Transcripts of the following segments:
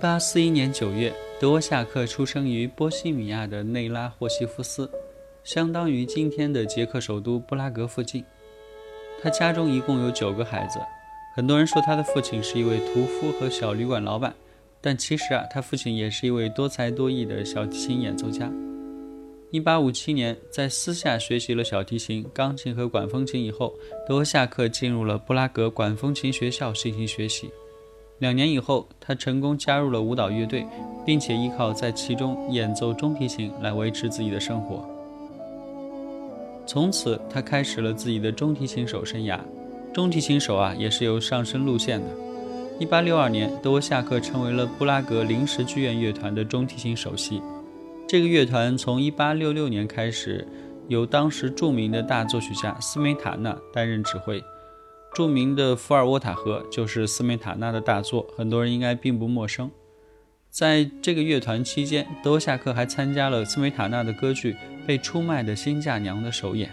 一八四一年九月，德沃夏克出生于波西米亚的内拉霍西夫斯，相当于今天的捷克首都布拉格附近。他家中一共有九个孩子。很多人说他的父亲是一位屠夫和小旅馆老板，但其实啊，他父亲也是一位多才多艺的小提琴演奏家。一八五七年，在私下学习了小提琴、钢琴和管风琴以后，德沃夏克进入了布拉格管风琴学校进行学习。两年以后，他成功加入了舞蹈乐队，并且依靠在其中演奏中提琴来维持自己的生活。从此，他开始了自己的中提琴手生涯。中提琴手啊，也是有上升路线的。一八六二年，德沃夏克成为了布拉格临时剧院乐团的中提琴首席。这个乐团从一八六六年开始，由当时著名的大作曲家斯梅塔纳担任指挥。著名的《伏尔沃塔河》就是斯梅塔纳的大作，很多人应该并不陌生。在这个乐团期间，德沃夏克还参加了斯梅塔纳的歌剧《被出卖的新嫁娘》的首演。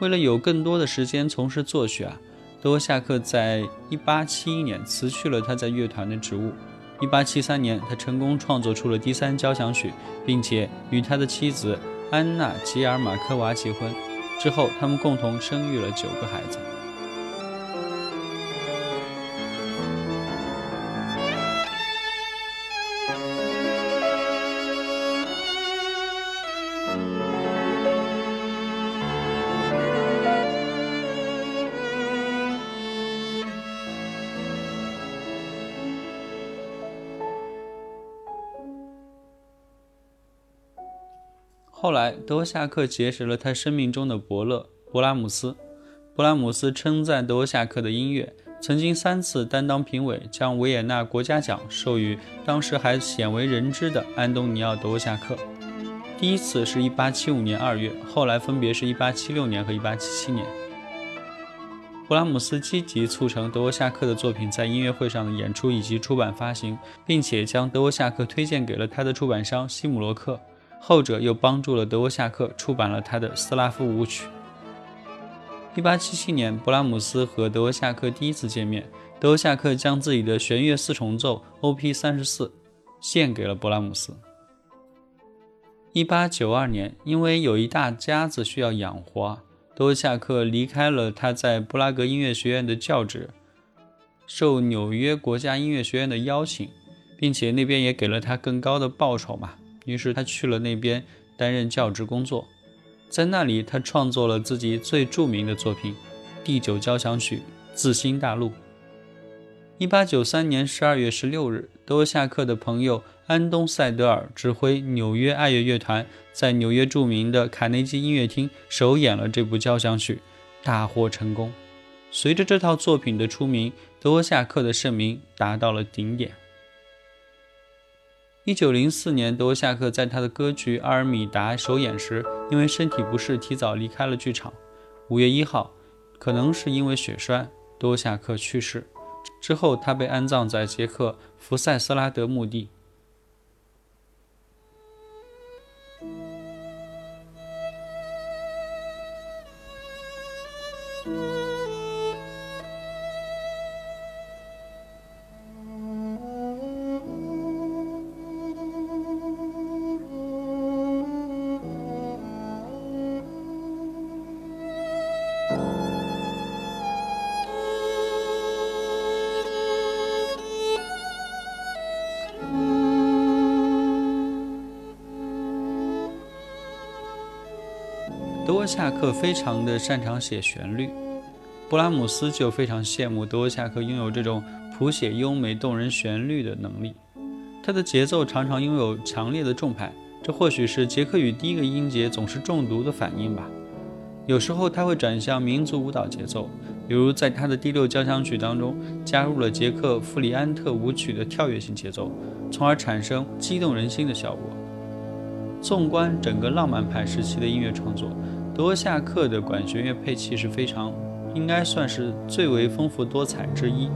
为了有更多的时间从事作曲啊，德沃夏克在1871年辞去了他在乐团的职务。1873年，他成功创作出了第三交响曲，并且与他的妻子安娜·吉尔马科娃结婚。之后，他们共同生育了九个孩子。后来，德沃夏克结识了他生命中的伯乐勃拉姆斯。勃拉姆斯称赞德沃夏克的音乐，曾经三次担当评委，将维也纳国家奖授予当时还鲜为人知的安东尼奥·德沃夏克。第一次是一八七五年二月，后来分别是一八七六年和一八七七年。勃拉姆斯积极促成德沃夏克的作品在音乐会上的演出以及出版发行，并且将德沃夏克推荐给了他的出版商西姆洛克。后者又帮助了德沃夏克出版了他的斯拉夫舞曲。一八七七年，勃拉姆斯和德沃夏克第一次见面，德沃夏克将自己的弦乐四重奏 O.P. 三十四献给了勃拉姆斯。一八九二年，因为有一大家子需要养活，德沃夏克离开了他在布拉格音乐学院的教职，受纽约国家音乐学院的邀请，并且那边也给了他更高的报酬嘛。于是他去了那边担任教职工作，在那里他创作了自己最著名的作品《第九交响曲·自新大陆》。一八九三年十二月十六日，德沃夏克的朋友。安东·塞德尔指挥纽约爱乐乐团在纽约著名的卡内基音乐厅首演了这部交响曲，大获成功。随着这套作品的出名，德沃夏克的盛名达到了顶点。一九零四年，德沃夏克在他的歌剧《阿尔米达》首演时，因为身体不适提早离开了剧场。五月一号，可能是因为血栓，多夏克去世。之后，他被安葬在捷克福塞斯拉德墓地。多夏克非常的擅长写旋律，布拉姆斯就非常羡慕德沃夏克拥有这种谱写优美动人旋律的能力。他的节奏常常拥有强烈的重拍，这或许是杰克与第一个音节总是中毒的反应吧。有时候他会转向民族舞蹈节奏，比如在他的第六交响曲当中加入了捷克弗里安特舞曲的跳跃性节奏，从而产生激动人心的效果。纵观整个浪漫派时期的音乐创作。德沃夏克的管弦乐配器是非常，应该算是最为丰富多彩之一。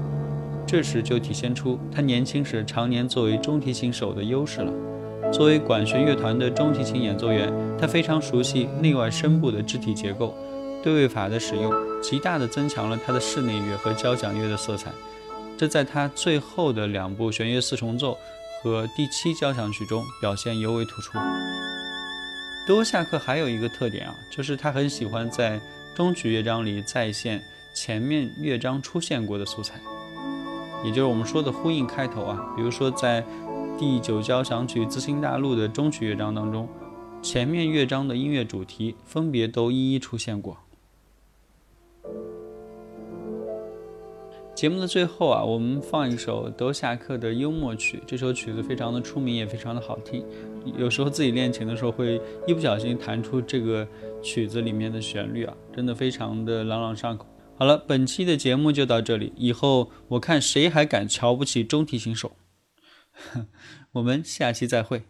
这时就体现出他年轻时常年作为中提琴手的优势了。作为管弦乐团的中提琴演奏员，他非常熟悉内外声部的肢体结构，对位法的使用极大地增强了他的室内乐和交响乐的色彩。这在他最后的两部弦乐四重奏和第七交响曲中表现尤为突出。多夏克还有一个特点啊，就是他很喜欢在终曲乐章里再现前面乐章出现过的素材，也就是我们说的呼应开头啊。比如说在第九交响曲《自新大陆》的终曲乐章当中，前面乐章的音乐主题分别都一一出现过。节目的最后啊，我们放一首德夏克的幽默曲。这首曲子非常的出名，也非常的好听。有时候自己练琴的时候，会一不小心弹出这个曲子里面的旋律啊，真的非常的朗朗上口。好了，本期的节目就到这里。以后我看谁还敢瞧不起中提琴手？我们下期再会。